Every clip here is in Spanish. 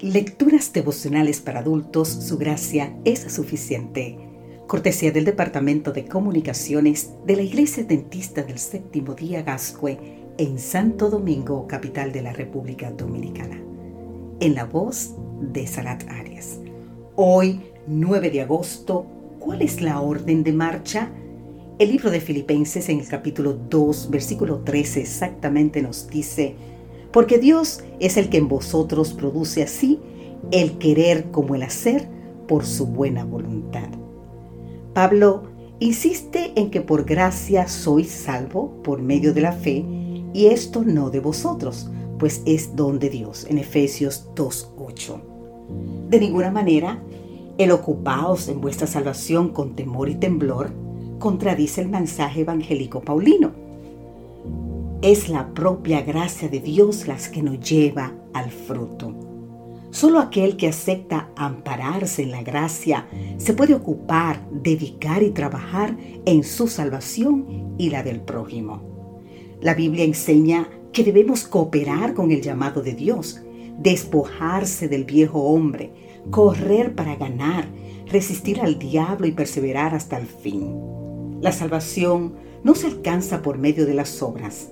Lecturas devocionales para adultos, su gracia es suficiente. Cortesía del Departamento de Comunicaciones de la Iglesia Dentista del Séptimo Día Gascue en Santo Domingo, capital de la República Dominicana. En la voz de Sarat Arias. Hoy, 9 de agosto, ¿cuál es la orden de marcha? El libro de Filipenses en el capítulo 2, versículo 13 exactamente nos dice, porque Dios es el que en vosotros produce así el querer como el hacer por su buena voluntad. Pablo insiste en que por gracia sois salvo por medio de la fe, y esto no de vosotros, pues es don de Dios, en Efesios 2.8. De ninguna manera, el ocupaos en vuestra salvación con temor y temblor contradice el mensaje evangélico paulino. Es la propia gracia de Dios las que nos lleva al fruto. Solo aquel que acepta ampararse en la gracia se puede ocupar, dedicar y trabajar en su salvación y la del prójimo. La Biblia enseña que debemos cooperar con el llamado de Dios, despojarse del viejo hombre, correr para ganar, resistir al diablo y perseverar hasta el fin. La salvación no se alcanza por medio de las obras,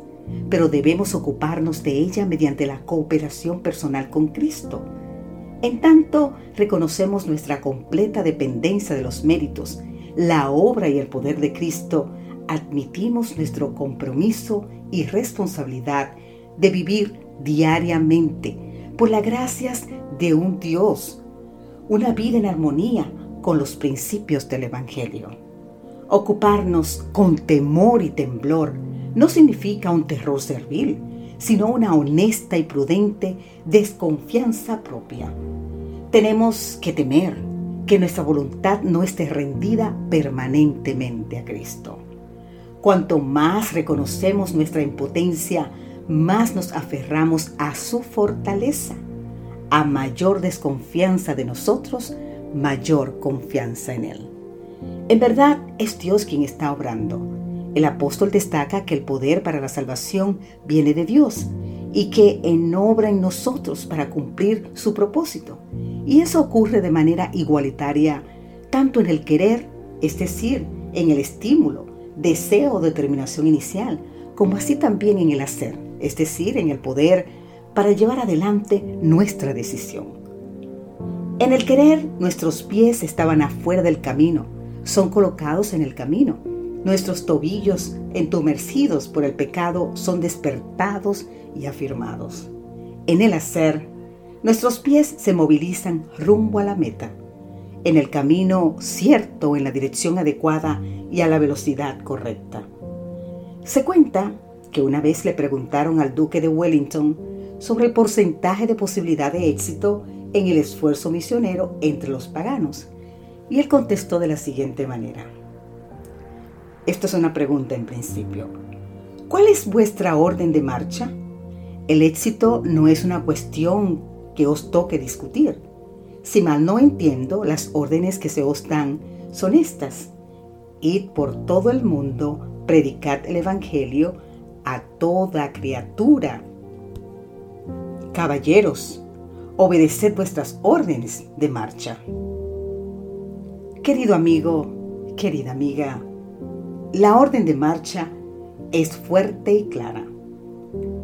pero debemos ocuparnos de ella mediante la cooperación personal con Cristo. En tanto reconocemos nuestra completa dependencia de los méritos, la obra y el poder de Cristo, admitimos nuestro compromiso y responsabilidad de vivir diariamente por las gracias de un Dios, una vida en armonía con los principios del Evangelio. Ocuparnos con temor y temblor no significa un terror servil, sino una honesta y prudente desconfianza propia. Tenemos que temer que nuestra voluntad no esté rendida permanentemente a Cristo. Cuanto más reconocemos nuestra impotencia, más nos aferramos a su fortaleza. A mayor desconfianza de nosotros, mayor confianza en Él. En verdad es Dios quien está obrando. El apóstol destaca que el poder para la salvación viene de Dios y que en obra en nosotros para cumplir su propósito. Y eso ocurre de manera igualitaria tanto en el querer, es decir, en el estímulo, deseo o determinación inicial, como así también en el hacer, es decir, en el poder para llevar adelante nuestra decisión. En el querer, nuestros pies estaban afuera del camino, son colocados en el camino. Nuestros tobillos, entumecidos por el pecado, son despertados y afirmados. En el hacer, nuestros pies se movilizan rumbo a la meta, en el camino cierto, en la dirección adecuada y a la velocidad correcta. Se cuenta que una vez le preguntaron al duque de Wellington sobre el porcentaje de posibilidad de éxito en el esfuerzo misionero entre los paganos. Y él contestó de la siguiente manera. Esto es una pregunta en principio. ¿Cuál es vuestra orden de marcha? El éxito no es una cuestión que os toque discutir. Si mal no entiendo, las órdenes que se os dan son estas. Id por todo el mundo, predicad el Evangelio a toda criatura. Caballeros, obedeced vuestras órdenes de marcha. Querido amigo, querida amiga, la orden de marcha es fuerte y clara,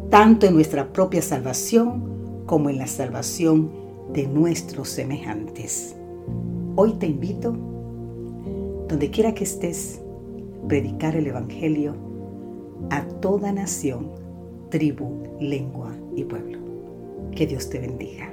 tanto en nuestra propia salvación como en la salvación de nuestros semejantes. Hoy te invito, donde quiera que estés, predicar el Evangelio a toda nación, tribu, lengua y pueblo. Que Dios te bendiga.